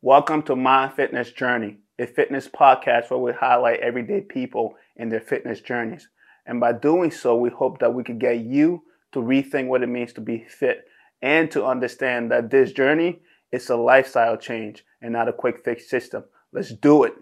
Welcome to My Fitness Journey, a fitness podcast where we highlight everyday people in their fitness journeys. And by doing so, we hope that we could get you to rethink what it means to be fit and to understand that this journey is a lifestyle change and not a quick fix system. Let's do it.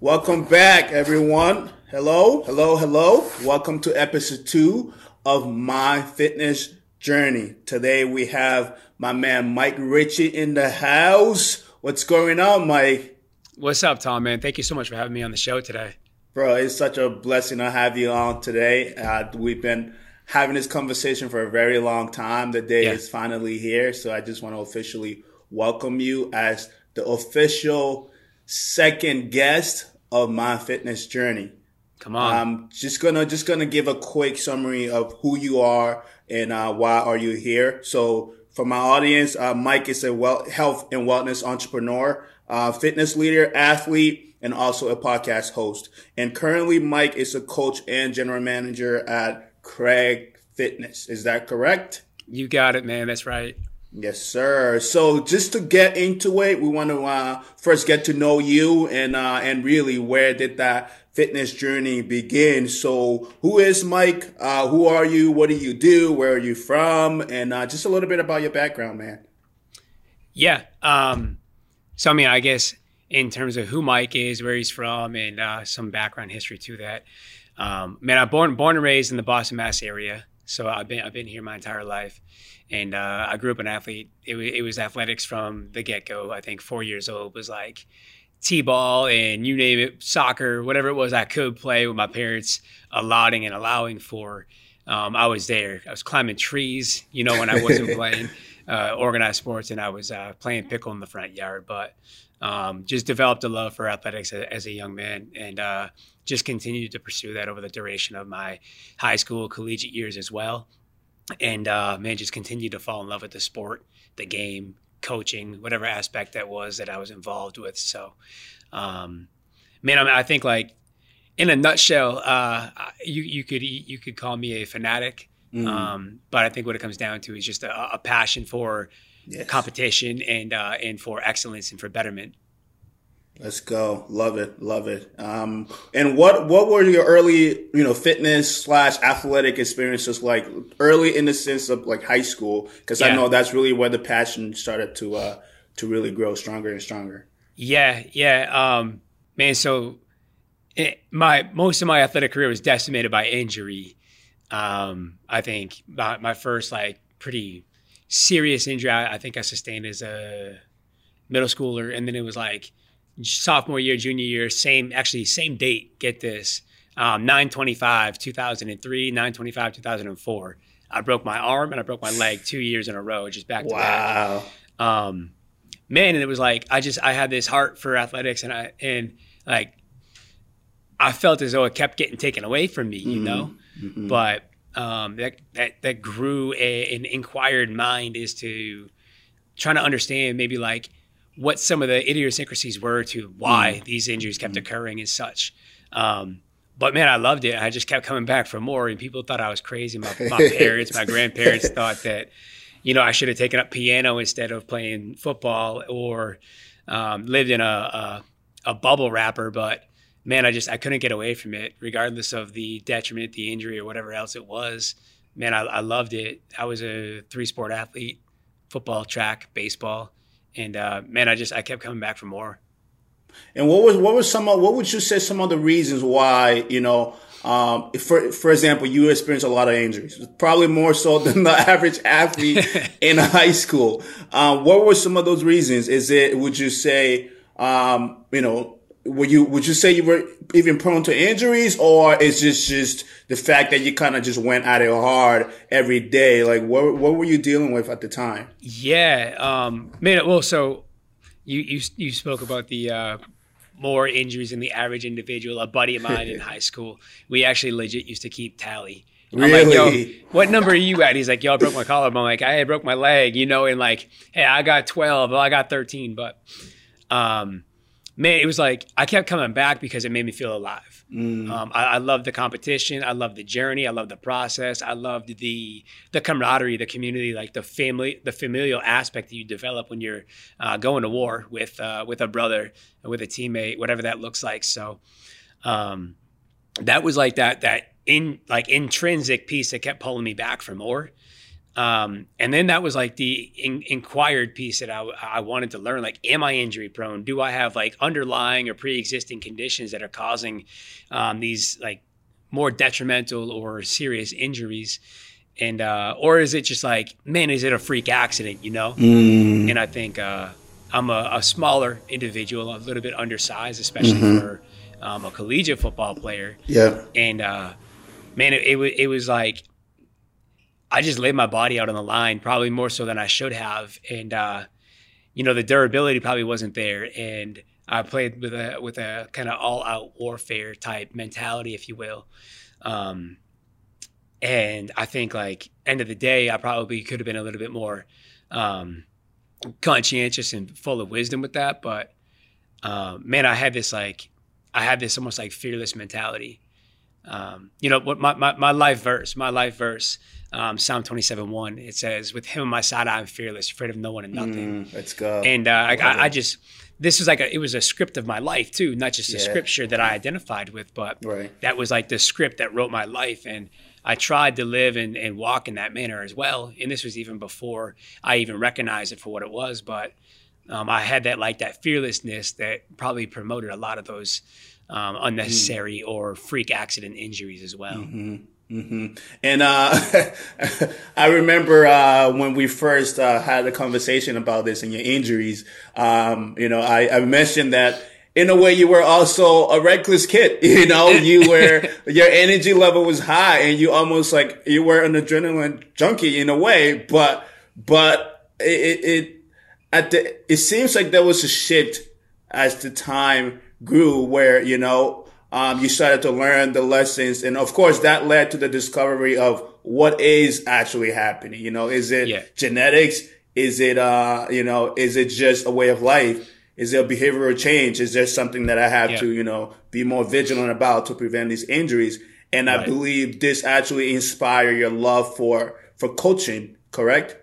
Welcome back, everyone. Hello, hello, hello. Welcome to episode two of My Fitness Journey. Today we have my man Mike Ritchie in the house. What's going on, Mike? What's up, Tom, man? Thank you so much for having me on the show today. Bro, it's such a blessing to have you on today. Uh, we've been having this conversation for a very long time. The day yeah. is finally here. So I just want to officially welcome you as the official second guest of my fitness journey. Come on. I'm just gonna just gonna give a quick summary of who you are and uh, why are you here. So for my audience, uh, Mike is a well, health and wellness entrepreneur, uh, fitness leader, athlete, and also a podcast host. And currently, Mike is a coach and general manager at Craig Fitness. Is that correct? You got it, man. That's right. Yes, sir. So just to get into it, we want to uh, first get to know you and uh, and really where did that fitness journey begin? So who is Mike? Uh, who are you? What do you do? Where are you from? And uh, just a little bit about your background, man. Yeah. Um, so I mean, I guess in terms of who Mike is, where he's from, and uh, some background history to that. Um, man, I'm born born and raised in the Boston, Mass area, so I've been I've been here my entire life, and uh, I grew up an athlete. It, it was athletics from the get go. I think four years old was like t-ball and you name it, soccer, whatever it was I could play with my parents allotting and allowing for. Um, I was there. I was climbing trees, you know, when I wasn't playing uh, organized sports, and I was uh, playing pickle in the front yard. But um, just developed a love for athletics as, as a young man, and uh, just continued to pursue that over the duration of my high school, collegiate years as well. And uh, man, just continued to fall in love with the sport, the game, coaching, whatever aspect that was that I was involved with. So, um, man, I, mean, I think like in a nutshell, uh, you you could you could call me a fanatic, mm. um, but I think what it comes down to is just a, a passion for yes. competition and uh, and for excellence and for betterment. Let's go. Love it. Love it. Um, and what, what were your early, you know, fitness slash athletic experiences like early in the sense of like high school? Cause yeah. I know that's really where the passion started to, uh, to really grow stronger and stronger. Yeah. Yeah. Um, man, so it, my, most of my athletic career was decimated by injury. Um, I think my, my first like pretty serious injury I, I think I sustained as a middle schooler. And then it was like, sophomore year, junior year, same actually same date. Get this, um, 925 2003, 925 2004. I broke my arm and I broke my leg two years in a row, just back to wow. back. Um, man, and it was like I just I had this heart for athletics, and I and like I felt as though it kept getting taken away from me, you mm-hmm. know. Mm-hmm. But um, that that that grew a, an inquired mind is to trying to understand maybe like what some of the idiosyncrasies were to why mm. these injuries kept mm. occurring and such. Um, but man, I loved it. I just kept coming back for more, and people thought I was crazy. My, my parents, my grandparents thought that, you know, I should have taken up piano instead of playing football or um, lived in a, a, a bubble wrapper. But man, I just I couldn't get away from it, regardless of the detriment, the injury, or whatever else it was. Man, I, I loved it. I was a three sport athlete: football, track, baseball and uh, man, I just I kept coming back for more. And what was what was some of, what would you say some of the reasons why you know um, for for example you experienced a lot of injuries probably more so than the average athlete in high school. Um, what were some of those reasons? Is it would you say um, you know would you would you say you were even prone to injuries, or is this just the fact that you kind of just went at it hard every day? Like, what what were you dealing with at the time? Yeah, um, man. Well, so you you you spoke about the uh, more injuries than the average individual. A buddy of mine in high school, we actually legit used to keep tally. I'm like, yo, Really? what number are you at? He's like, yo, I broke my collarbone. I'm like, I broke my leg, you know, and like, hey, I got 12, well, I got 13. But um, man, it was like, I kept coming back because it made me feel alive. Um, I, I loved the competition. I loved the journey. I loved the process. I loved the the camaraderie, the community, like the family, the familial aspect that you develop when you're uh, going to war with uh, with a brother, with a teammate, whatever that looks like. So, um, that was like that that in like intrinsic piece that kept pulling me back for more. Um, and then that was like the in, inquired piece that I, I wanted to learn. Like, am I injury prone? Do I have like underlying or pre-existing conditions that are causing um, these like more detrimental or serious injuries? And uh, or is it just like, man, is it a freak accident? You know? And I think uh, I'm a, a smaller individual, a little bit undersized, especially for um, a collegiate football player Yeah. and uh, man, it, it it was like I just laid my body out on the line, probably more so than I should have, and uh, you know the durability probably wasn't there, and I played with a with a kind of all out warfare type mentality, if you will. Um, and I think like end of the day, I probably could have been a little bit more um, conscientious and full of wisdom with that, but um, man, I had this like I had this almost like fearless mentality. Um, you know what my, my, my life verse, my life verse, um, Psalm 27, 1, it says, with him on my side, I'm fearless, afraid of no one and nothing. Mm, let's go. And uh, I, I, I just, this was like, a, it was a script of my life too, not just a Yeah. scripture that I identified with, but Right. that was like the script that wrote my life. And I tried to live and, and walk in that manner as well. And this was even before I even recognized it for what it was. But um, I had that like that fearlessness that probably promoted a lot of those um, unnecessary or freak accident injuries as well. And uh, I remember uh, when we first uh, had a conversation about this and your injuries. Um, you know, I, I mentioned that in a way you were also a reckless kid. You know, you were your energy level was high, and you almost like you were an adrenaline junkie in a way. But but it, it, it at the it seems like there was a shift as the time grew where you know um, you started to learn the lessons and of course that led to the discovery of what is actually happening. You know is it Yeah. genetics? Is it uh you know is it just a way of life? Is there behavioral change? Is there something that i have Yeah. to you know be more vigilant about to prevent these injuries? And i believe this actually inspired your love for for coaching correct?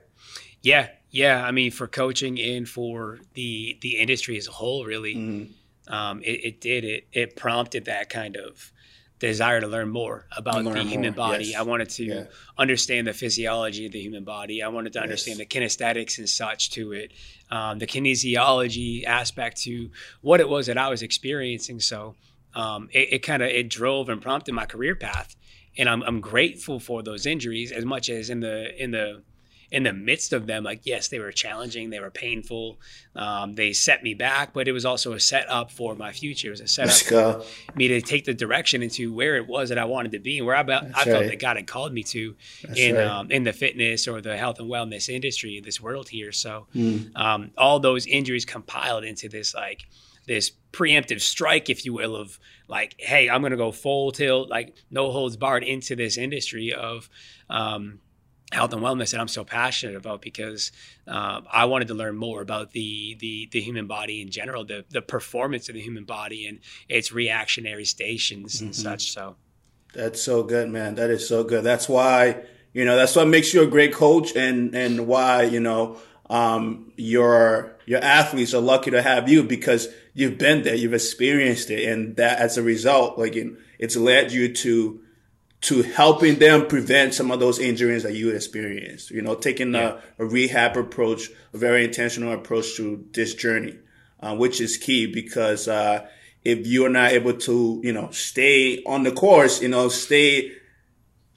Yeah, yeah. I mean, for coaching and for the the industry as a whole, really, um, it, it did. It it prompted that kind of desire to learn more about Learn the human more, body. yes. I wanted to Yeah. understand the physiology of the human body. I wanted to understand the kinesthetics and such to it, um, the kinesiology aspect to what it was that I was experiencing. So um, it, it kind of it drove and prompted my career path, and I'm I'm grateful for those injuries as much as in the in the in the midst of them, like yes, they were challenging, they were painful, um, they set me back, but it was also a setup for my future. It was a setup go me to take the direction into where it was that I wanted to be and where I, be- I felt that God had called me to in right. um, in the fitness or the health and wellness industry in this world here. So Hmm. um, all those injuries compiled into this like this preemptive strike, if you will, of like, hey, I'm gonna go full tilt, like no holds barred into this industry of um, health and wellness that I'm so passionate about because um, I wanted to learn more about the, the the human body in general, the the performance of the human body and its reactionary stations and such. So That's so good, man. That is so good. That's why, you know, that's what makes you a great coach and, and why, you know, um, your, your athletes are lucky to have you because you've been there, you've experienced it. And that as a result, like it, it's led you to, to helping them prevent some of those injuries that you experienced, you know, taking a, a rehab approach, a very intentional approach to this journey, uh, which is key because, uh, if you're not able to, you know, stay on the course, you know, stay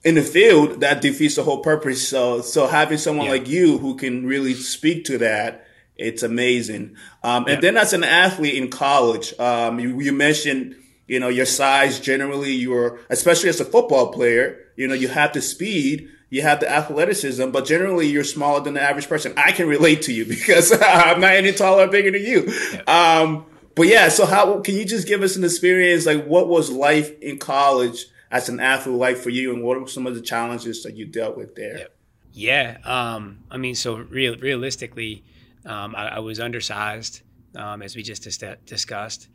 in the field, that defeats the whole purpose. So, so having someone Yeah. like you who can really speak to that, it's amazing. Um, and Yeah. then as an athlete in college, um, you, you mentioned, you know, your size generally, you're, especially as a football player, you know, you have the speed, you have the athleticism, but generally you're smaller than the average person. I can relate to you because I'm not any taller or bigger than you. Um, but yeah, so how can you just give us an experience? Like, what was life in college as an athlete like for you, and what were some of the challenges that you dealt with there? Yep. Yeah, um, I mean, so real, realistically, um, I, I, was undersized, um, as we just dis- discussed.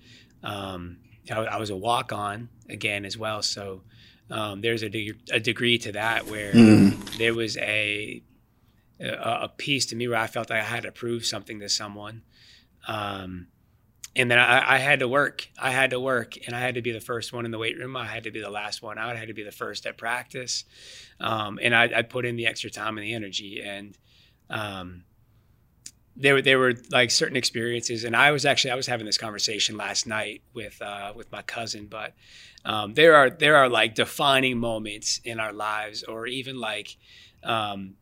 Um, I, I, was a walk on again as well, so um, there's a, de- a, degree to that where mm. there was a, a, a piece to me where I felt like I had to prove something to someone. Um, and then I, I, had to work. I had to work, and I had to be the first one in the weight room. I had to be the last one out. I had to be the first at practice, um, and I, I, put in the extra time and the energy. And um, there, there were like certain experiences, and I was actually I was having this conversation last night with uh, with my cousin. But um, there are there are like defining moments in our lives, or even like um,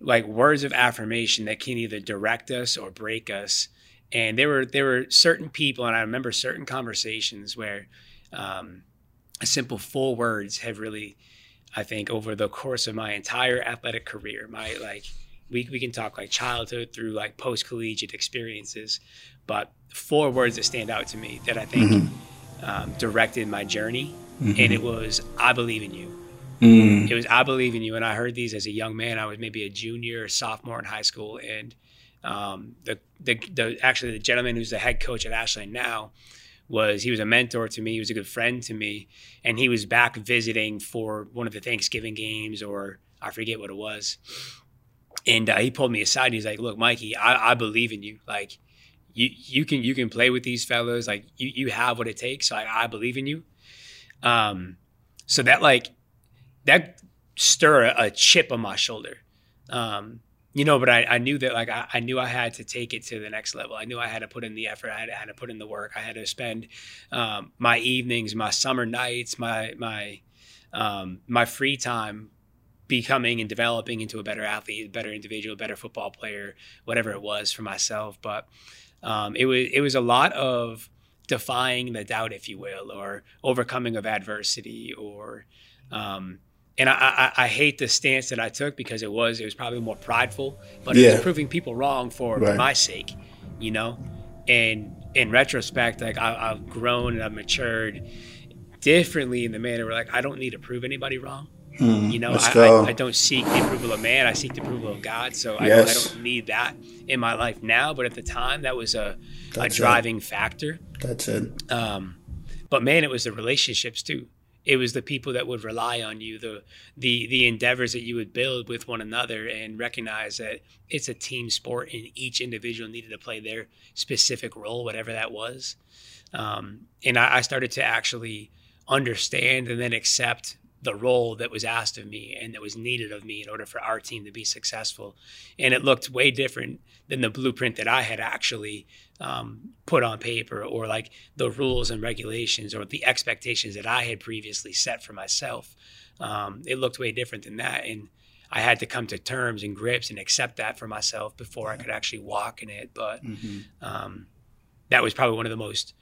like words of affirmation that can either direct us or break us and there were there were certain people, and I remember certain conversations where um, simple full words have really, I think, over the course of my entire athletic career, my like we we can talk like childhood through like post collegiate experiences, but four words that stand out to me that I think mm-hmm. um, directed my journey, mm-hmm. and it was I believe in you. Mm. It was I believe in you, and I heard these as a young man. I was maybe a junior or sophomore in high school, and um, the, the, the actually the gentleman who's the head coach at Ashland now was he was a mentor to me. He was a good friend to me, and he was back visiting for one of the Thanksgiving games, or I forget what it was. And uh, he pulled me aside. and he's like, "Look, Mikey, I, I believe in you. Like, you you can you can play with these fellows. Like, you you have what it takes. So I, I believe in you." Um, so that like that stir a, a chip on my shoulder. Um, you know, but I, I knew that like I, I, knew I had to take it to the next level. I knew I had to put in the effort. I had, I had to put in the work. I had to spend um, my evenings, my summer nights, my my um, my free time becoming and developing into a better athlete, a better individual, a better football player, whatever it was for myself. But um, it was it was a lot of defying the doubt, if you will, or overcoming of adversity, or um, and I, I, I, hate the stance that I took because it was it was probably more prideful, but yeah. it was proving people wrong for right. my sake, you know. And in retrospect, like I, have grown and I've matured differently in the manner where like I don't need to prove anybody wrong. Mm, you know, I, I, I, don't seek the approval of man; I seek the approval of God. So yes. I, don't, I, don't, need that in my life now. But at the time, that was a, a driving it. factor. That's it. Um, but man, it was the relationships too it was the people that would rely on you the the the endeavors that you would build with one another and recognize that it's a team sport and each individual needed to play their specific role whatever that was um, and I, I started to actually understand and then accept the role that was asked of me and that was needed of me in order for our team to be successful. And it looked way different than the blueprint that I had actually um, put on paper or like the rules and regulations or the expectations that I had previously set for myself. Um, it looked way different than that. And I had to come to terms and grips and accept that for myself before I could actually walk in it. But mm-hmm. um, that was probably one of the most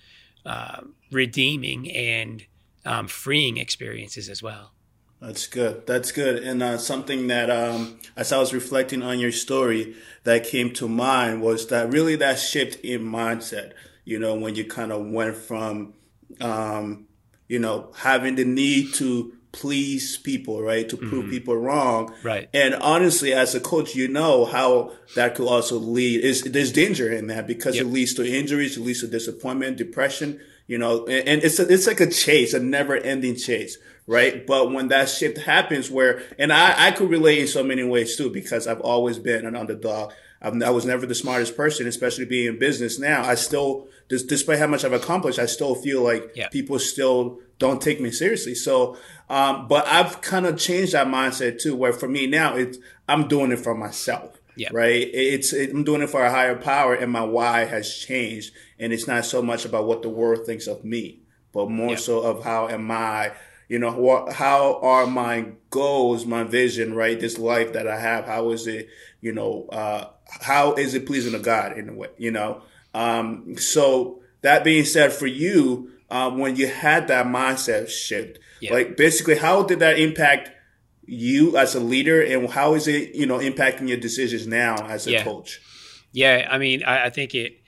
uh, redeeming and um, freeing experiences as well. That's good. That's good. And uh, something that, um, as I was reflecting on your story, that came to mind was that really that shift in mindset. You know, when you kind of went from, um, you know, having the need to please people, right, to prove mm-hmm. people wrong, right. And honestly, as a coach, you know how that could also lead. Is there's danger in that because yep. it leads to injuries, it leads to disappointment, depression you know, and it's a, it's like a chase, a never ending chase, right? But when that shift happens where, and I, I could relate in so many ways too, because I've always been an underdog. I've, i was never the smartest person, especially being in business now. I still, despite how much I've accomplished, I still feel like yeah. people still don't take me seriously. So, um, but I've kind of changed that mindset too, where for me now, it's, I'm doing it for myself. Yeah. Right. It's it, I'm doing it for a higher power, and my why has changed, and it's not so much about what the world thinks of me, but more yeah. so of how am I. You know, what, how are my goals, my vision, right? This life that I have, how is it, you know, uh, how is it pleasing to God in a way, you know? Um, so that being said, for you, uh, when you had that mindset shift, yeah. like basically, how did that impact you as a leader and how is it you know impacting your decisions now as a yeah. coach yeah i mean I, I, think it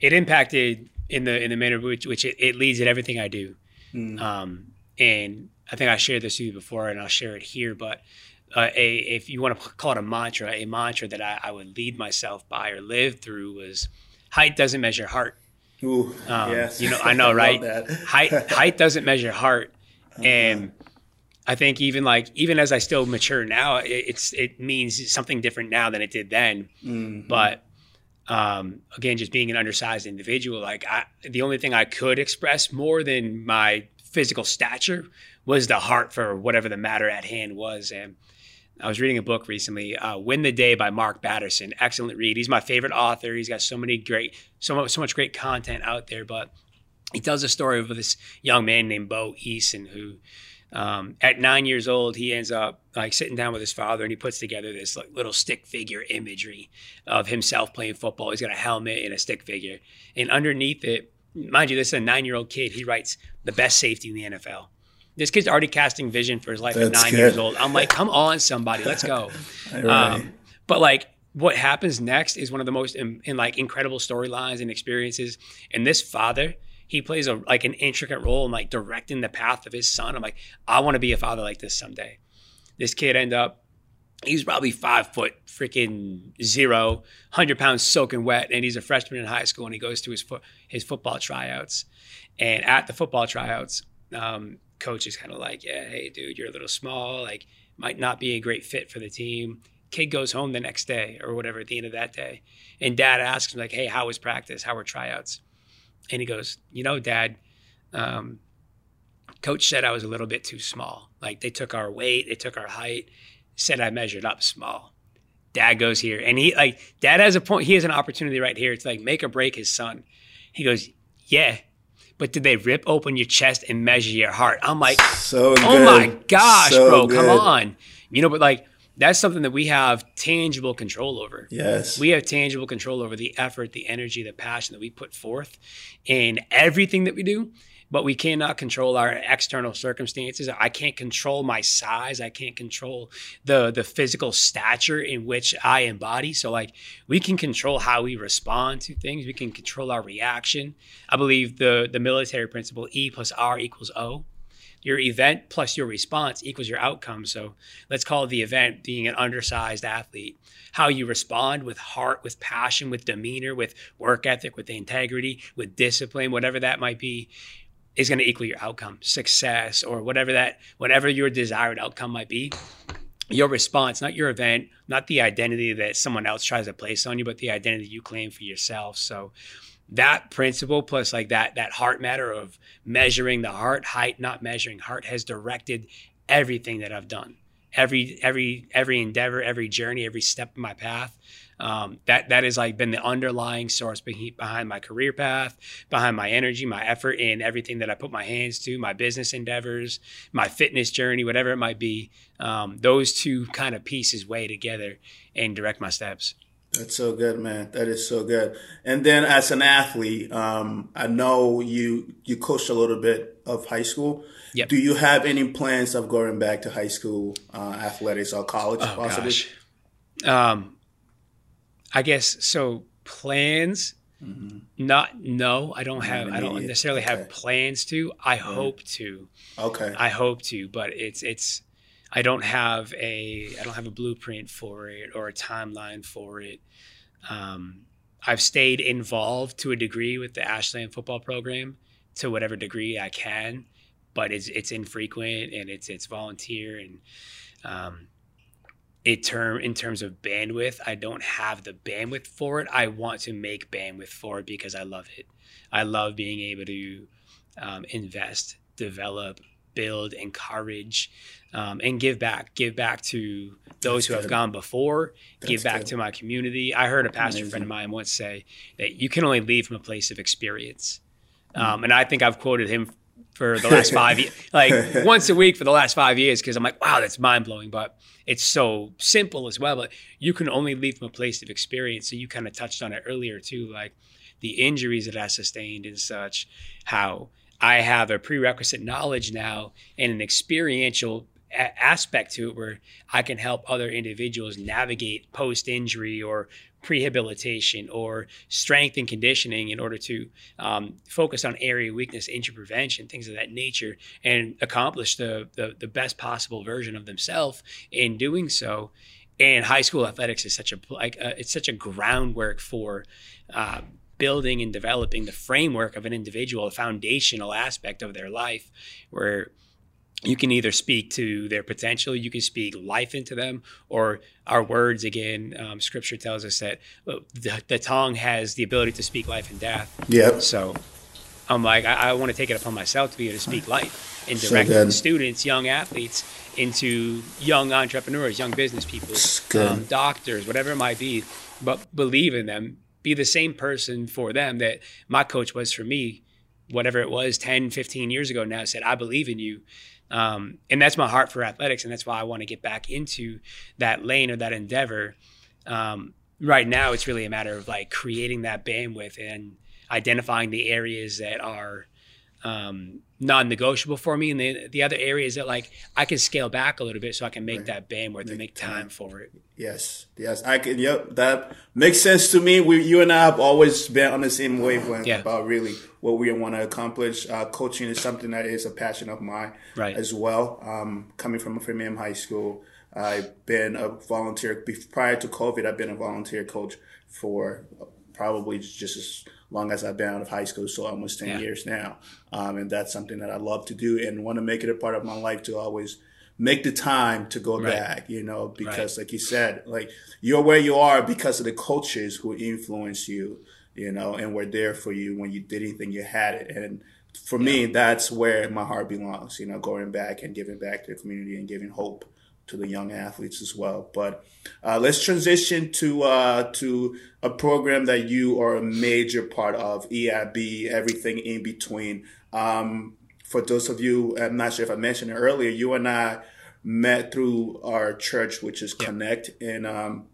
it impacted in the in the manner which which it, it leads at everything i do mm. um and I think I shared this with you before, and I'll share it here. But uh, a if you want to call it a mantra, a mantra that I, I would lead myself by or live through was height doesn't measure heart. Ooh, Um, yes. You know, I know, right? height height doesn't measure heart, Uh-huh. I think even like even as I still mature now, it, it's it means something different now than it did then. Mhm. But um, again, just being an undersized individual, like I, the only thing I could express more than my physical stature was the heart for whatever the matter at hand was. And I was reading a book recently, uh, "Win the Day" by Mark Batterson. Excellent read. He's my favorite author. He's got so many great, so much, so much great content out there. But he tells a story of this young man named Bo Eason who. Um, at nine years old, he ends up like sitting down with his father, and he puts together this like little stick figure imagery of himself playing football. He's got a helmet and a stick figure, and underneath it, mind you, this is a nine-year-old kid. He writes the best safety in the NFL. This kid's already casting vision for his life at nine good. years old. I'm like, come on, somebody, let's go. Right. Um, but like, what happens next is one of the most in, in like incredible storylines and experiences. And this father, he plays a like an intricate role in like directing the path of his son. I'm like, I want to be a father like this someday. This kid end up, he's probably five foot, freaking zero, pounds soaking wet, and he's a freshman in high school, and he goes to his fo- his football tryouts, and at the football tryouts, um, coach is kind of like, yeah, hey, dude, you're a little small, like might not be a great fit for the team. Kid goes home the next day or whatever at the end of that day, and dad asks him like, hey, how was practice? How were tryouts? And he goes, you know, dad, um, coach said I was a little bit too small. Like they took our weight, they took our height, said I measured up small. Dad goes here, and he like dad has a point. He has an opportunity right here to like make or break his son. He goes, yeah, but did they rip open your chest and measure your heart? I'm like, So good. oh my gosh, So bro, come on, you know. But like that's something that we have tangible control over. Yes. We have tangible control over the effort, the energy, the passion that we put forth in everything that we do, but we cannot control our external circumstances. I can't control my size. I can't control the the physical stature in which I embody. So like we can control how we respond to things. We can control our reaction. I believe the the military principle E plus R equals O your event plus your response equals your outcome. So let's call the event being an undersized athlete. How you respond with heart, with passion, with demeanor, with work ethic, with integrity, with discipline, whatever that might be, is going to equal your outcome, success, or whatever that, whatever your desired outcome might be. Your response, not your event, not the identity that someone else tries to place on you, but the identity you claim for yourself. So that principle plus like that that heart matter of measuring the heart height not measuring. Heart has directed everything that i've done. Every every every endeavor every journey every step of my path. Um, that that has like been the underlying source behind my career path behind my energy my effort in everything that i put my hands to my business endeavors my fitness journey whatever it might be. Um, those two kind of pieces weigh together and direct my steps That's so good, man. That is so good. And then as an athlete, um, I know you you coached a little bit of high school. Yep. Do you have any plans of going back to high school uh, athletics or college Oh possibly? gosh. Um, I guess so. Plans? Not no. I don't have. I don't necessarily have Okay. plans to. I hope to. Okay. I hope to, but it's it's. I don't have a. I don't have a blueprint for it or a timeline for it. Um, I've stayed involved to a degree with the Ashland football program to whatever degree I can, but it's it's infrequent and it's it's volunteer and um, it term in terms of bandwidth, I don't have the bandwidth for it. I want to make bandwidth for it because I love it. I love being able to um, invest, develop, build, encourage, um, and give back. Give back to those That's who have gone before. give back good. to my community. I heard a pastor Amazing. friend of mine once say that you can only leave from a place of experience. Mm. Um, and I think I've quoted him for the last five years, like once a week for the last five years, because I'm like, wow, that's mind blowing. But it's so simple as well. But you can only leave from a place of experience. So you kind of touched on it earlier too, like the injuries that I sustained and such, how I have a prerequisite knowledge now and an experiential a- aspect to it where I can help other individuals navigate post injury or prehabilitation or strength and conditioning in order to um, focus on area weakness, injury prevention, things of that nature, and accomplish the, the, the best possible version of themselves in doing so. And high school athletics is such a like uh, it's such a groundwork for uh, building and developing the framework of an individual, a foundational aspect of their life, where you can either speak to their potential, you can speak life into them, or our words again. Um, scripture tells us that the, the, tongue has the ability to speak life and death. Yep. So I'm like, I, I want to take it upon myself to be able to speak life and direct so students, young athletes, into young entrepreneurs, young business people, um, doctors, whatever it might be, but believe in them. Be the same person for them that my coach was for me, whatever it was 10, 15 years ago now, said, I believe in you um, and that's my heart for athletics, and that's why I want to get back into that lane or that endeavor. Um, right now, it's really a matter of like creating that bandwidth and identifying the areas that are um, non-negotiable for me, and the the other areas that like I can scale back a little bit so I can make right. that bandwidth make and make time, time for it. Yes, yes, I can. Yep, that makes sense to me. We, you and I have always been on the same wavelength yeah. about really what we want to accomplish. Uh, coaching is something that is a passion of mine right. as well. Um, coming from a Framingham High School, I've been a volunteer prior to COVID. I've been a volunteer coach for probably just as long as I've been out of high school, so almost 10 yeah. years now. Um, and that's something that I love to do and want to make it a part of my life to always make the time to go right. back, you know, because right. like you said, like you're where you are because of the coaches who influence you, you know, and were there for you when you did anything, you had it. And for yeah. me, that's where my heart belongs, you know, going back and giving back to the community and giving hope to the young athletes as well. But uh, let's transition to uh, to a program that you are a major part of, EIB, everything in between. Um, for those of you, I'm not sure if I mentioned it earlier, you and I met through our church, which is Connect, and um,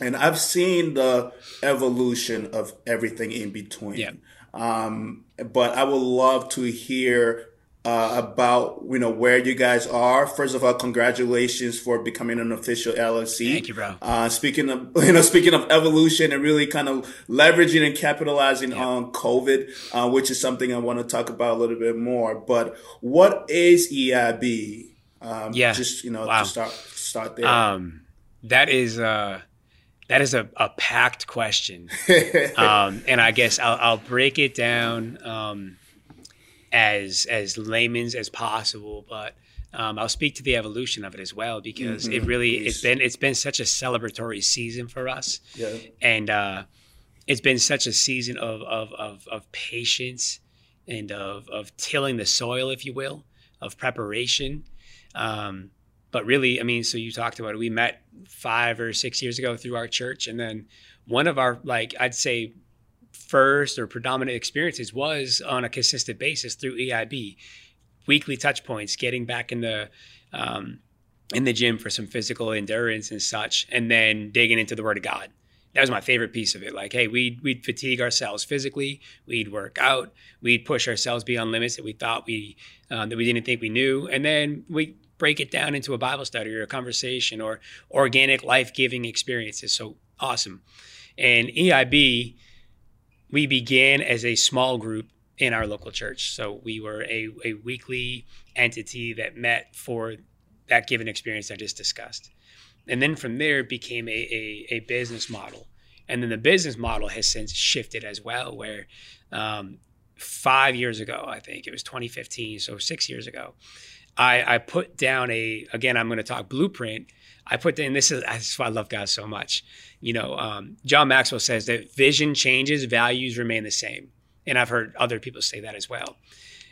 and I've seen the evolution of everything in between. Yeah. Um, but I would love to hear uh, about you know where you guys are. First of all, congratulations for becoming an official LLC. Thank you, bro. Uh, speaking of you know speaking of evolution and really kind of leveraging and capitalizing yeah. on COVID, uh, which is something I want to talk about a little bit more. But what is EIB? Um, yeah, just you know wow. to start start there. Um, that is uh that is a, a packed question, um, and I guess I'll, I'll break it down. Um, as as layman's as possible, but um, I'll speak to the evolution of it as well because mm-hmm. it really it's been it's been such a celebratory season for us, yeah. and uh, it's been such a season of of of, of patience and of of tilling the soil, if you will, of preparation. Um, but really, I mean, so you talked about it. We met five or six years ago through our church, and then one of our like I'd say first or predominant experiences was on a consistent basis through EIB, weekly touch points, getting back in the um, in the gym for some physical endurance and such, and then digging into the Word of God. That was my favorite piece of it. Like, hey, we'd we'd fatigue ourselves physically, we'd work out, we'd push ourselves beyond limits that we thought we um, that we didn't think we knew, and then we break it down into a Bible study or a conversation or organic life giving experiences. So awesome. And EIB we began as a small group in our local church. So we were a, a weekly entity that met for that given experience I just discussed. And then from there it became a, a, a business model. And then the business model has since shifted as well, where um, five years ago, I think it was 2015, so six years ago, I, I put down a, again, I'm going to talk blueprint. I put in, this is, that's why I love God so much you know, um, John Maxwell says that vision changes, values remain the same. And I've heard other people say that as well.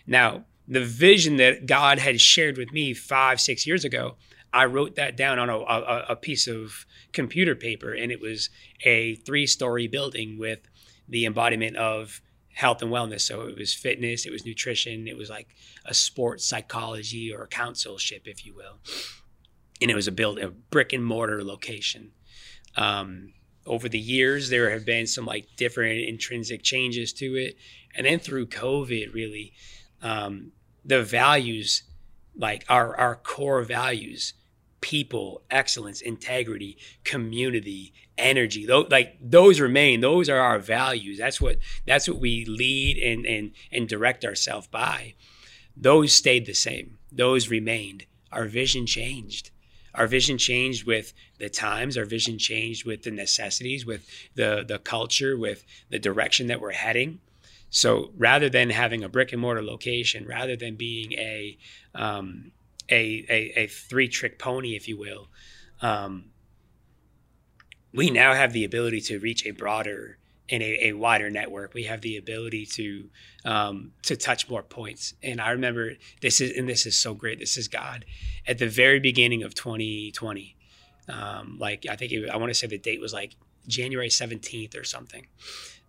Now, the vision that God had shared with me five, six years ago, I wrote that down on a, a, a piece of computer paper, and it was a three story building with the embodiment of health and wellness. So it was fitness, it was nutrition, it was like a sports psychology or a counselship, if you will. And it was a build a brick and mortar location. Um, over the years, there have been some like different intrinsic changes to it, and then through COVID, really, um, the values like our our core values people excellence integrity community energy those like those remain. Those are our values. That's what that's what we lead and and and direct ourselves by. Those stayed the same. Those remained. Our vision changed our vision changed with the times. Our vision changed with the necessities with the the culture with the direction that we're heading. So rather than having a brick and mortar location rather than being a um, a, a, a three trick pony, if you will, um, we now have the ability to reach a broader and a, a wider network. We have the ability to um, to touch more points. And I remember this is and this is so great. This is God at the very beginning of 2020. Um, like I think it, I want to say the date was like January 17th or something.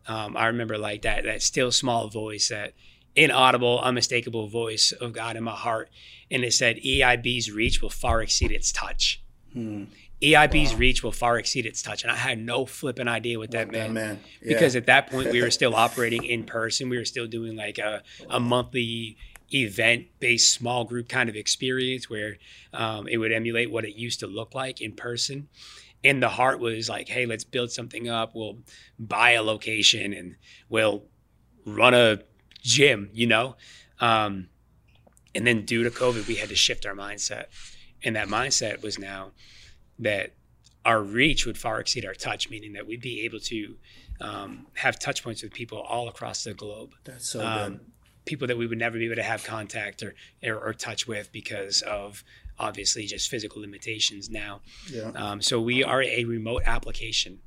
Um, I remember like that that still small voice that inaudible, unmistakable voice of God in my heart. And it said, EIB's reach will far exceed its touch. Hmm. EIB's wow. reach will far exceed its touch. And I had no flipping idea what that, meant. That yeah. Because at that point, we were still operating in person. We were still doing like a, a monthly event based small group kind of experience where um, it would emulate what it used to look like in person. And the heart was like, hey, let's build something up. We'll buy a location and we'll run a gym, you know? Um, and then due to COVID, we had to shift our mindset. And that mindset was now that our reach would far exceed our touch, meaning that we'd be able to um, have touch points with people all across the globe. That's so um, good. People that we would never be able to have contact or, or, or touch with because of obviously just physical limitations now. Yeah. Um, so we are a remote application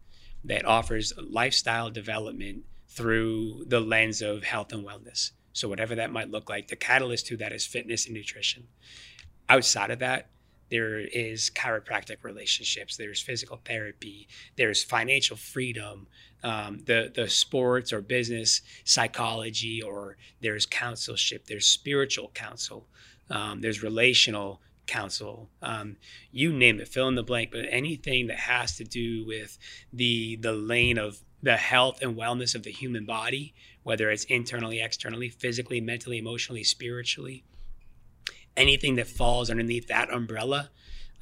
that offers lifestyle development through the lens of health and wellness. So, whatever that might look like, the catalyst to that is fitness and nutrition. Outside of that, there is chiropractic relationships, there's physical therapy, there's financial freedom, um, the, the sports or business psychology, or there's counselship, there's spiritual counsel, um, there's relational counsel um, you name it fill in the blank but anything that has to do with the the lane of the health and wellness of the human body, whether it's internally, externally, physically, mentally, emotionally, spiritually. Anything that falls underneath that umbrella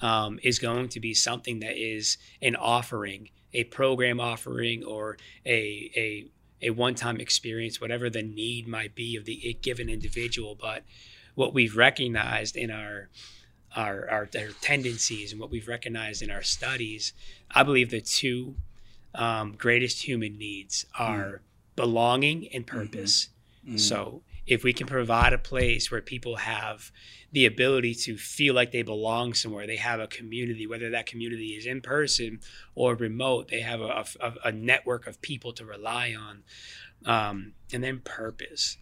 um, is going to be something that is an offering, a program offering, or a, a, a one time experience, whatever the need might be of the given individual. But what we've recognized in our our, our, our tendencies and what we've recognized in our studies, I believe the two um, greatest human needs are mm. belonging and mm-hmm. purpose. Mm-hmm. Mm. So if we can provide a place where people have the ability to feel like they belong somewhere, they have a community, whether that community is in person or remote, they have a, a, a network of people to rely on. Um, and then purpose.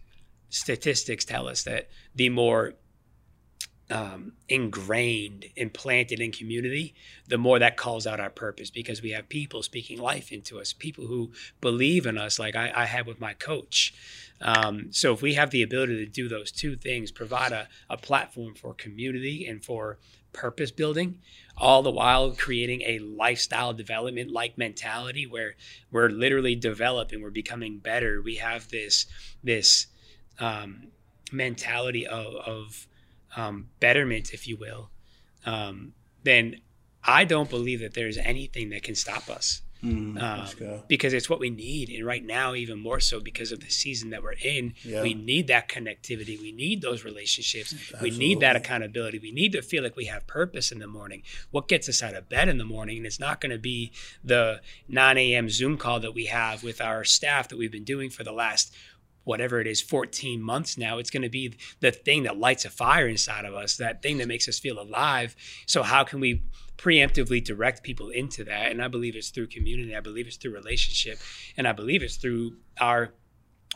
Statistics tell us that the more um, ingrained, implanted in community, the more that calls out our purpose because we have people speaking life into us, people who believe in us, like I, I had with my coach. Um, so if we have the ability to do those two things, provide a, a platform for community and for purpose building, all the while creating a lifestyle development like mentality where we're literally developing, we're becoming better. We have this this um, mentality of, of um, betterment, if you will, um, then I don't believe that there's anything that can stop us. Mm, um, because it's what we need. And right now, even more so because of the season that we're in, yeah. we need that connectivity. We need those relationships. Absolutely. We need that accountability. We need to feel like we have purpose in the morning. What gets us out of bed in the morning? And it's not going to be the 9 a.m. Zoom call that we have with our staff that we've been doing for the last whatever it is 14 months now it's going to be the thing that lights a fire inside of us that thing that makes us feel alive so how can we preemptively direct people into that and i believe it's through community i believe it's through relationship and i believe it's through our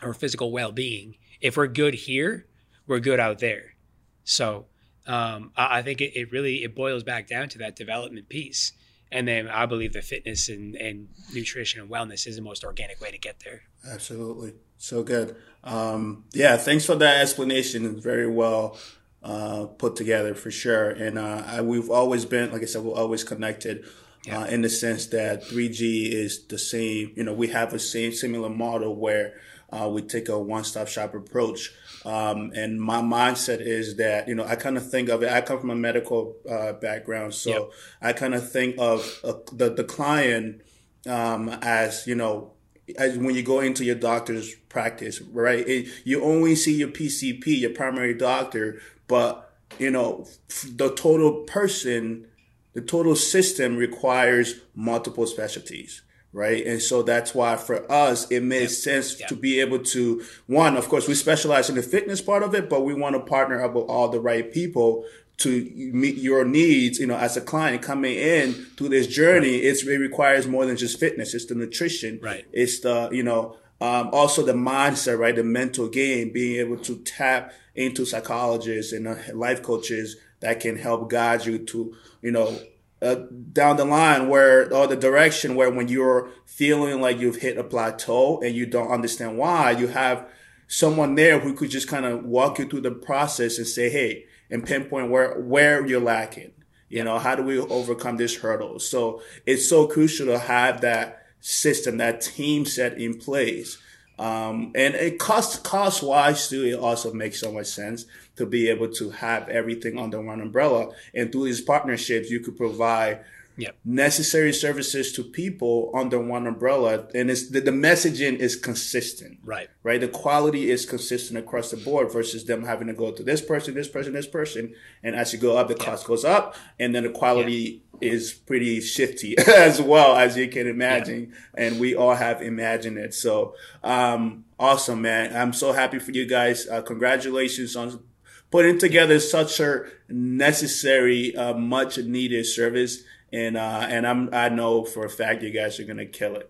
our physical well-being if we're good here we're good out there so um, I, I, think it, it really it boils back down to that development piece and then I believe that fitness and, and nutrition and wellness is the most organic way to get there. Absolutely. So good. Um, yeah, thanks for that explanation. Very well uh, put together for sure. And uh, I, we've always been, like I said, we're always connected Yeah. uh, in the sense that 3G is the same. You know, we have a same similar model where uh, we take a one-stop shop approach. Um, and my mindset is that you know I kind of think of it. I come from a medical uh, background, so Yep. I kind of think of uh, the the client um, as you know as when you go into your doctor's practice, right? It, you only see your PCP, your primary doctor, but you know the total person, the total system requires multiple specialties, right? And so that's why for us it made sense Yep. to be able to one, of course, we specialize in the fitness part of it, but we want to partner up with all the right people to meet your needs, you know, as a client coming in through this journey, it's, it requires more than just fitness. It's the nutrition. Right. It's the, you know, um, also the mindset, right? The mental game, being able to tap into psychologists and uh, life coaches that can help guide you to, you know, uh, down the line where, or the direction where when you're feeling like you've hit a plateau and you don't understand why, you have someone there who could just kind of walk you through the process and say, hey, and pinpoint where where you're lacking. You know, how do we overcome this hurdle? So it's so crucial to have that system, that team set in place. Um, and it cost cost wise too. It also makes so much sense to be able to have everything under one umbrella. And through these partnerships, you could provide Yep. necessary services to people under one umbrella. And it's the, the messaging is consistent Right. right? The quality is consistent across the board versus them having to go to this person, this person, this person. And as you go up, the cost goes up. And then the quality is pretty shifty as well, as you can imagine. And we all have imagined it. So, um, awesome, man. I'm so happy for you guys. Uh, congratulations on putting together such a necessary, uh, much needed service. And, uh, and I'm, I know for a fact you guys are going to kill it.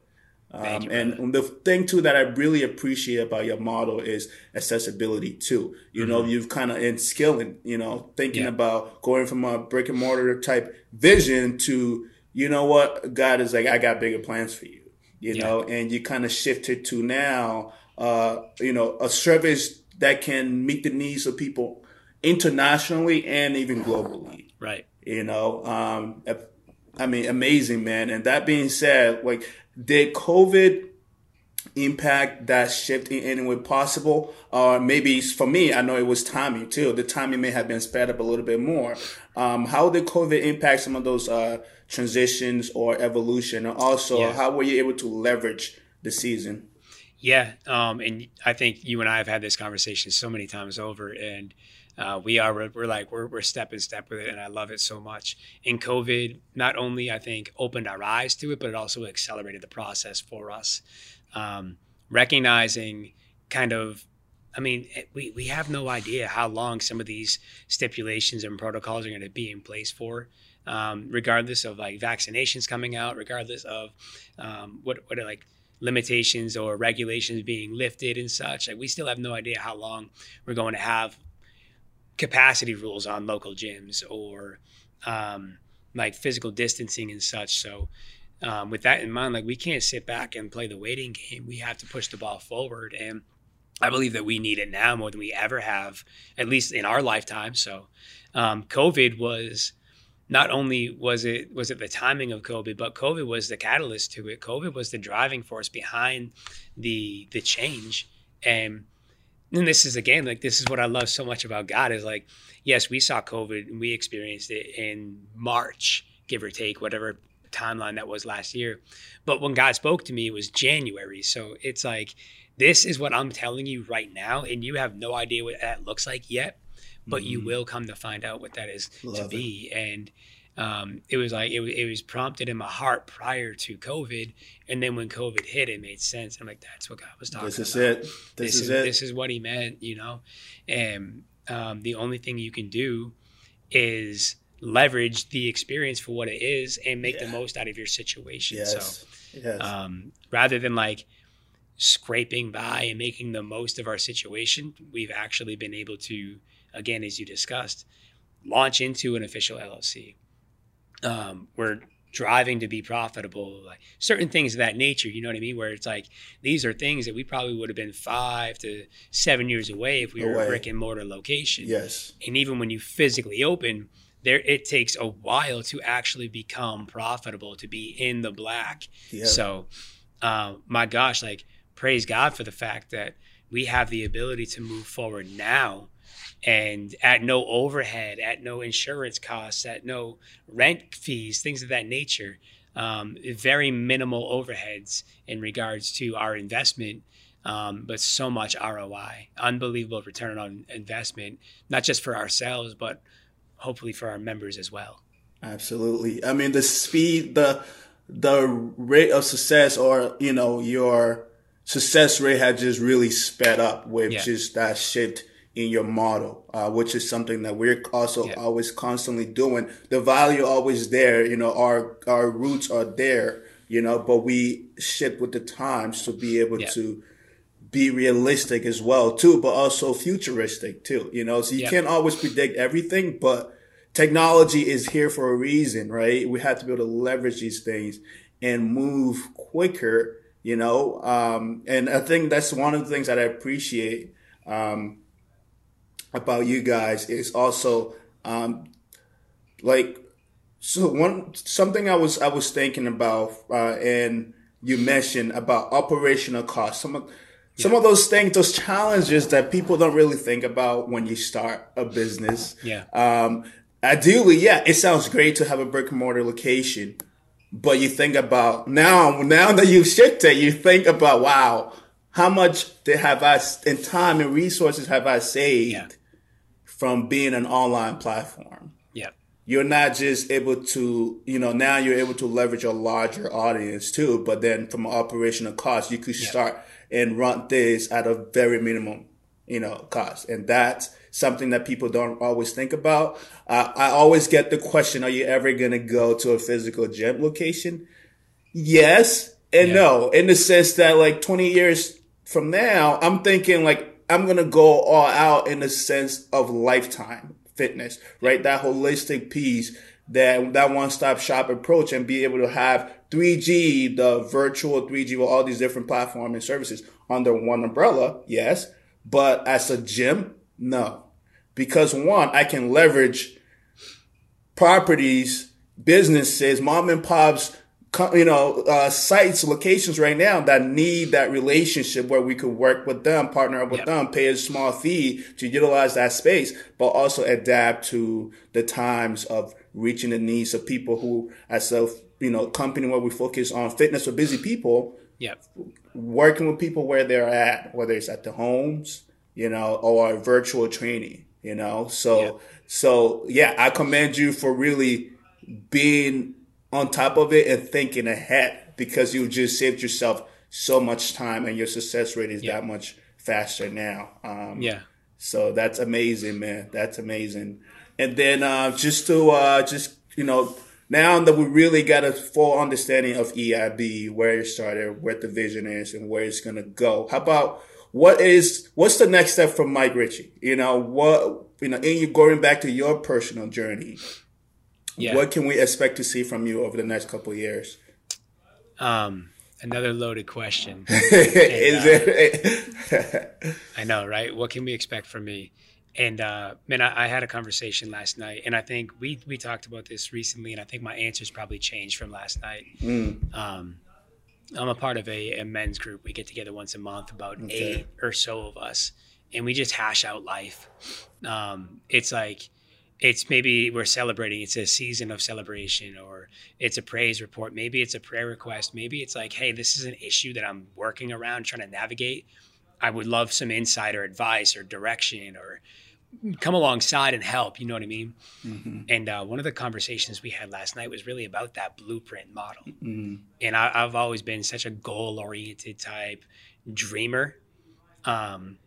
Um, you, and the thing too that I really appreciate about your model is accessibility too. You know, you've kind of in skilling, you know, thinking Mm-hmm. Yeah. about going from a brick and mortar type vision to, you know what, God is like, I got bigger plans for you, you Yeah. know, and you kind of shifted to now, uh, you know, a service that can meet the needs of people internationally and even globally Right. you know um i mean amazing man and that being said like did covid impact that shift in any way possible? Or maybe for me i know it was timing too. The timing may have been sped up a little bit more. Um how did covid impact some of those uh transitions or evolution? And also Yeah. how were you able to leverage the season? Yeah, um, and I think you and I have had this conversation so many times over, and uh, we are we're, like we're we're step in step with it, and I love it so much. And COVID not only I think opened our eyes to it, but it also accelerated the process for us, um, recognizing kind of. I mean, eh, we, we have no idea how long some of these stipulations and protocols are going to be in place for, um, regardless of like vaccinations coming out, regardless of um, what what are like limitations or regulations being lifted and such. Like we still have no idea how long we're going to have capacity rules on local gyms or um, like physical distancing and such. So um, with that in mind, like we can't sit back and play the waiting game. We have to push the ball forward and. I believe that we need it now more than we ever have, at least in our lifetime. So, um, COVID was not only was it was it the timing of COVID, but COVID was the catalyst to it. COVID was the driving force behind the the change. And and this is again like this is what I love so much about God is like, yes, we saw COVID and we experienced it in March, give or take, whatever timeline that was last year. But when God spoke to me, it was January. So it's like this is what I'm telling you right now, and you have no idea what that looks like yet, but you mm-hmm. will come to find out what that is to Love it. be. And um, it was like it, it was prompted in my heart prior to COVID, and then when COVID hit, it made sense. I'm like, that's what God was talking this is about. it this, is, it This is what He meant, you know. And um, the only thing you can do is leverage the experience for what it is and make Yeah. the most out of your situation. yes So yes um, rather than like scraping by and making the most of our situation, we've actually been able to, again, as you discussed, launch into an official LLC. Um, we're driving to be profitable, like certain things of that nature. You know what I mean? Where it's like these are things that we probably would have been five to seven years away if we were a brick and mortar location. yes And even when you physically open, there it takes a while to actually become profitable to be in the black. Yeah. So, uh, my gosh, like praise God for the fact that we have the ability to move forward now and at no overhead, at no insurance costs, at no rent fees, things of that nature. Um, very minimal overheads in regards to our investment, um, but so much ROI, unbelievable return on investment, not just for ourselves, but hopefully for our members as well. Absolutely. I mean, the speed, the the rate of success, or you know, your success rate had just really sped up with Yeah. just that shift in your model, uh, which is something that we're also Yeah. always constantly doing. The value always there, you know, our our roots are there, you know, but we shift with the times to be able Yeah. to be realistic as well too, but also futuristic too. You know, so you Yeah. can't always predict everything, but technology is here for a reason, right? We have to be able to leverage these things and move quicker. You know, um, and I think that's one of the things that I appreciate um, about you guys is also um, like so one something I was I was thinking about, uh, and you mentioned about operational costs. Some of some of those things, those challenges that people don't really think about when you start a business. Yeah. Um, ideally, yeah, it sounds great to have a brick and mortar location, but you think about now, now that you've shifted, you think about wow, how much did have I in time and resources have I saved Yeah. From being an online platform? Yeah. you're not just able to, you know, now you're able to leverage a larger audience too, but then from an operational cost, you could start and run this at a very minimum, you know, cost. And that's something that people don't always think about. Uh, I always get the question, are you ever going to go to a physical gym location? Yes and Yeah. no, in the sense that like 20 years from now, I'm thinking like I'm gonna go all out in the sense of lifetime fitness, right? That holistic piece, that that one-stop shop approach, and be able to have 3G, the virtual 3G with all these different platforms and services under one umbrella, yes. But as a gym, no, because one, I can leverage properties, businesses, mom and pops, you know, uh, sites, locations right now that need that relationship where we could work with them, partner up with Yep. them, pay a small fee to utilize that space, but also adapt to the times of reaching the needs of people who, as a you know company where we focus on fitness for busy people, Yeah. working with people where they're at, whether it's at the homes, you know, or virtual training, you know. So, Yeah. so yeah, I commend you for really being on top of it and thinking ahead because you just saved yourself so much time and your success rate is Yeah. that much faster now. Um, Yeah. so that's amazing, man. That's amazing. And then uh, just to uh, just you know, now that we really got a full understanding of EIB, where it started, what the vision is, and where it's gonna go. How about what is what's the next step for Mike Ritchie? You know what you know, in you going back to your personal journey. Yeah. What can we expect to see from you over the next couple years? Um, another loaded question. is it? I know, right? What can we expect from me? And uh, man, I, I had a conversation last night, and I think we we talked about this recently, and I think my answers probably changed from last night. Mm, Um, I'm a part of a, a men's group. We get together once a month, about eight or so of us, and we just hash out life. Um, it's like it's maybe we're celebrating. It's a season of celebration, or it's a praise report. Maybe it's a prayer request. Maybe it's like, hey, this is an issue that I'm working around, trying to navigate. I would love some insider advice or direction, or come alongside and help. You know what I mean? mhm, And uh, one of the conversations we had last night was really about that blueprint model mm, and I, I've always been such a goal oriented type dreamer. Um,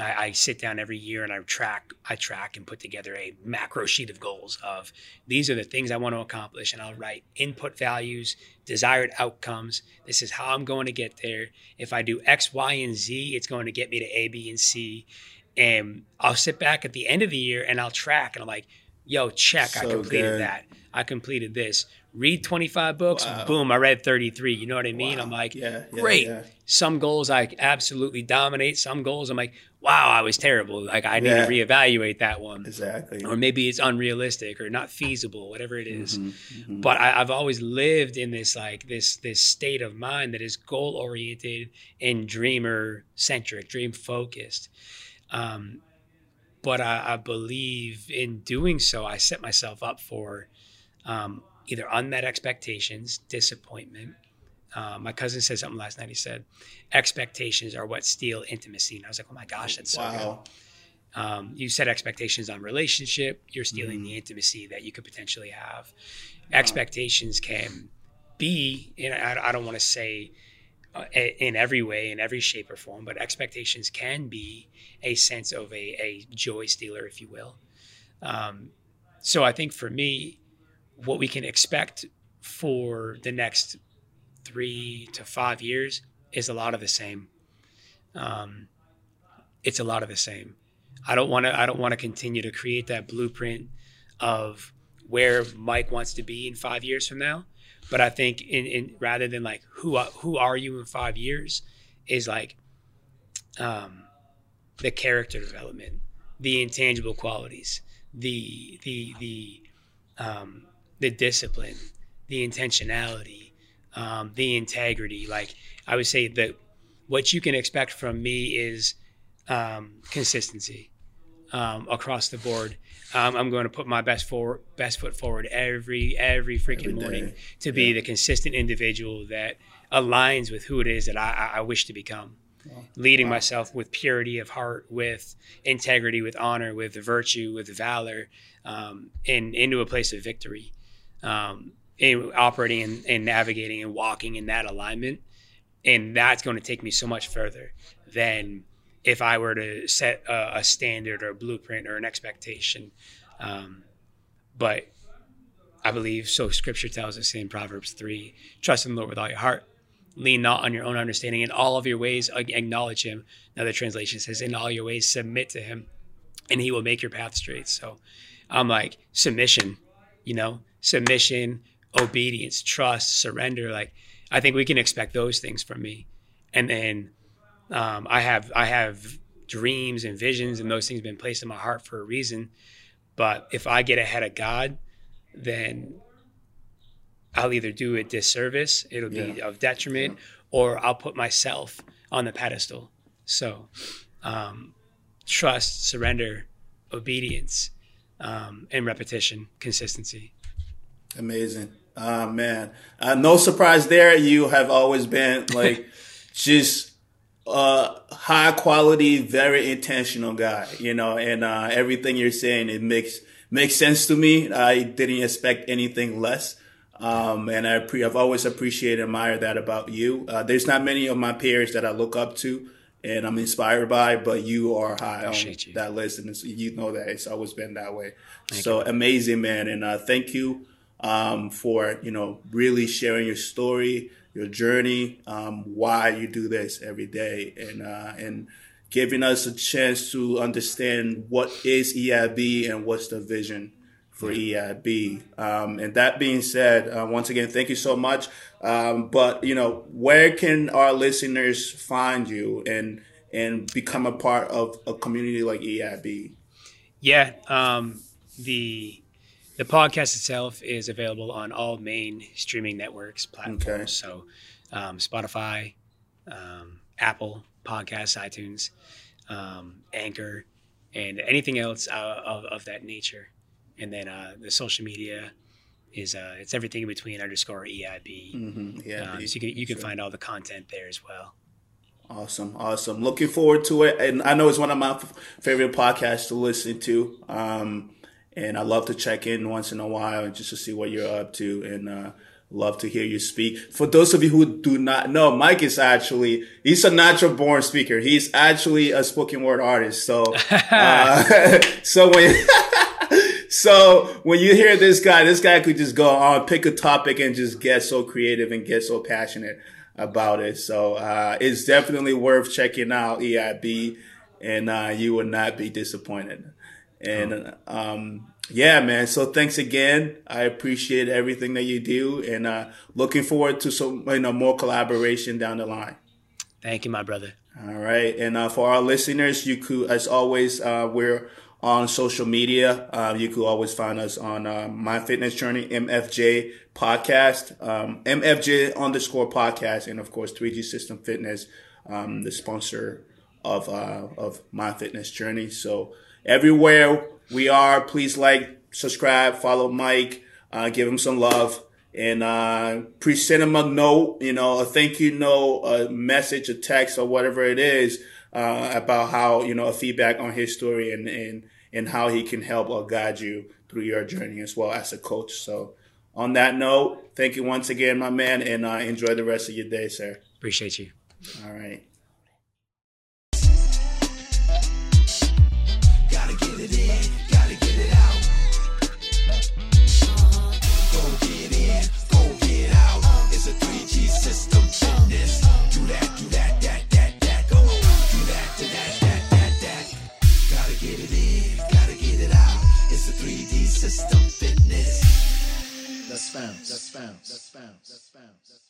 I, I sit down every year and I track, I track and put together a macro sheet of goals of these are the things I want to accomplish, and I'll write input values, desired outcomes. This is how I'm going to get there. If I do X, Y, and Z, it's going to get me to A, B, and C. And I'll sit back at the end of the year and I'll track, and I'm like, "Yo, check! I completed good. that. I completed this. Read 25 books. Wow. Boom! I read 33. You know what I mean? Wow. I'm like, yeah, yeah, great. yeah. some goals I absolutely dominate. Some goals I'm like, wow, I was terrible. Like I need Yeah. to reevaluate that one. Exactly. Or maybe it's unrealistic or not feasible, whatever it is. Mhm. But I, I've always lived in this like this this state of mind that is goal oriented and dreamer centric, dream focused. Um, but I, I believe in doing so, I set myself up for um, either unmet expectations, disappointment. Uh, my cousin said something last night. He said, "Expectations are what steal intimacy." And I was like, "Oh my gosh, that's so good." Um, you set expectations on relationship you're stealing the intimacy that you could potentially have expectations can be and i, I don't want to say uh, in every way in every shape or form but expectations can be a sense of a, a joy stealer if you will um, so i think for me what we can expect for the next three to five years is a lot of the same um, it's a lot of the same I don't want to. I don't want to continue to create that blueprint of where Mike wants to be in five years from now. But I think in, in rather than like who who are you in five years, is like um, the character development, the intangible qualities, the the the um, the discipline, the intentionality, um, the integrity. Like I would say that what you can expect from me is um, consistency um, across the board. Um, I'm going to put my best for best foot forward every every freaking Every morning to be the consistent individual that aligns with who it is that I, I- wish to become. Leading myself with purity of heart, with integrity, with honor, with virtue, with valor, um, and into a place of victory. Um, and operating and, and navigating and walking in that alignment, and that's going to take me so much further than if I were to set a, a standard or a blueprint or an expectation. Um, but I believe so. Scripture tells us in Proverbs three: trust in the Lord with all your heart, lean not on your own understanding. In all of your ways, acknowledge Him. Another translation says, "In all your ways, submit to Him, and He will make your path straight." So, I'm like submission, you know, submission, obedience, trust, surrender. Like I think we can expect those things from me, and then um, I have I have dreams and visions, and those things have been placed in my heart for a reason. But if I get ahead of God, then I'll either do a disservice, it'll be of detriment, or I'll put myself on the pedestal. So, um, trust, surrender, obedience, um, and repetition, consistency. Amazing. Ah man. Uh, no surprise there. You have always been like just uh high quality, very intentional guy, you know, and uh everything you're saying it makes makes sense to me. I didn't expect anything less. Um, and I pre- I've always appreciated, and admired that about you. Uh, there's not many of my peers that I look up to and I'm inspired by, but you are high on you. that list, and it's, you know that it's always been that way. so amazing, man, and uh, thank you um, for you know really sharing your story, your journey, um, why you do this every day, and uh, and giving us a chance to understand what is EIB and what's the vision for EIB. Um, and that being said, uh, once again, thank you so much. Um, but you know, where can our listeners find you and and become a part of a community like EIB? Yeah, um, the the podcast itself is available on all main streaming networks platforms. Okay. So, um, Spotify, um, Apple Podcasts, iTunes, um, Anchor, and anything else uh, of, of that nature. And then uh, the social media is uh, it's everything in between underscore EIB. Mm-hmm. Yeah, Um, so you can you can find all the content there as well. Awesome, awesome. Looking forward to it, and I know it's one of my f- favorite podcasts to listen to. Um, and I love to check in once in a while just to see what you're up to, and uh, love to hear you speak. For those of you who do not know, Mike is actually he's a natural born speaker. He's actually a spoken word artist. So, uh, so when. So when you hear this guy, this guy could just go on, pick a topic and just get so creative and get so passionate about it. So uh, it's definitely worth checking out EIB, and uh, you will not be disappointed. And um, yeah, man. So thanks again. I appreciate everything that you do, and uh, looking forward to some you know more collaboration down the line. Thank you, my brother. All right. And uh, for our listeners, you could, as always, uh, we're on social media. Uh, you could always find us on uh, My Fitness Journey, MFJ podcast, um, MFJ underscore podcast, and of course, 3G System Fitness, um, the sponsor of, uh, of My Fitness Journey. So everywhere we are, please like, subscribe, follow Mike, uh, give him some love and uh, pre-send him a note, you know, a thank you note, a message, a text, or whatever it is uh, about how you know a feedback on his story and and and how he can help or guide you through your journey as well as a coach. So, on that note, thank you once again, my man, and uh, enjoy the rest of your day, sir. Appreciate you. All right. It in, gotta get it out. Go get in, go get out. It's a 3G system fitness. Do that, do that, that, that, that. Come on, do that, do that, that, that, that. Gotta get it in, gotta get it out. It's a 3G system fitness. Let's bounce, let's bounce, let's bounce, let's bounce, let's bounce.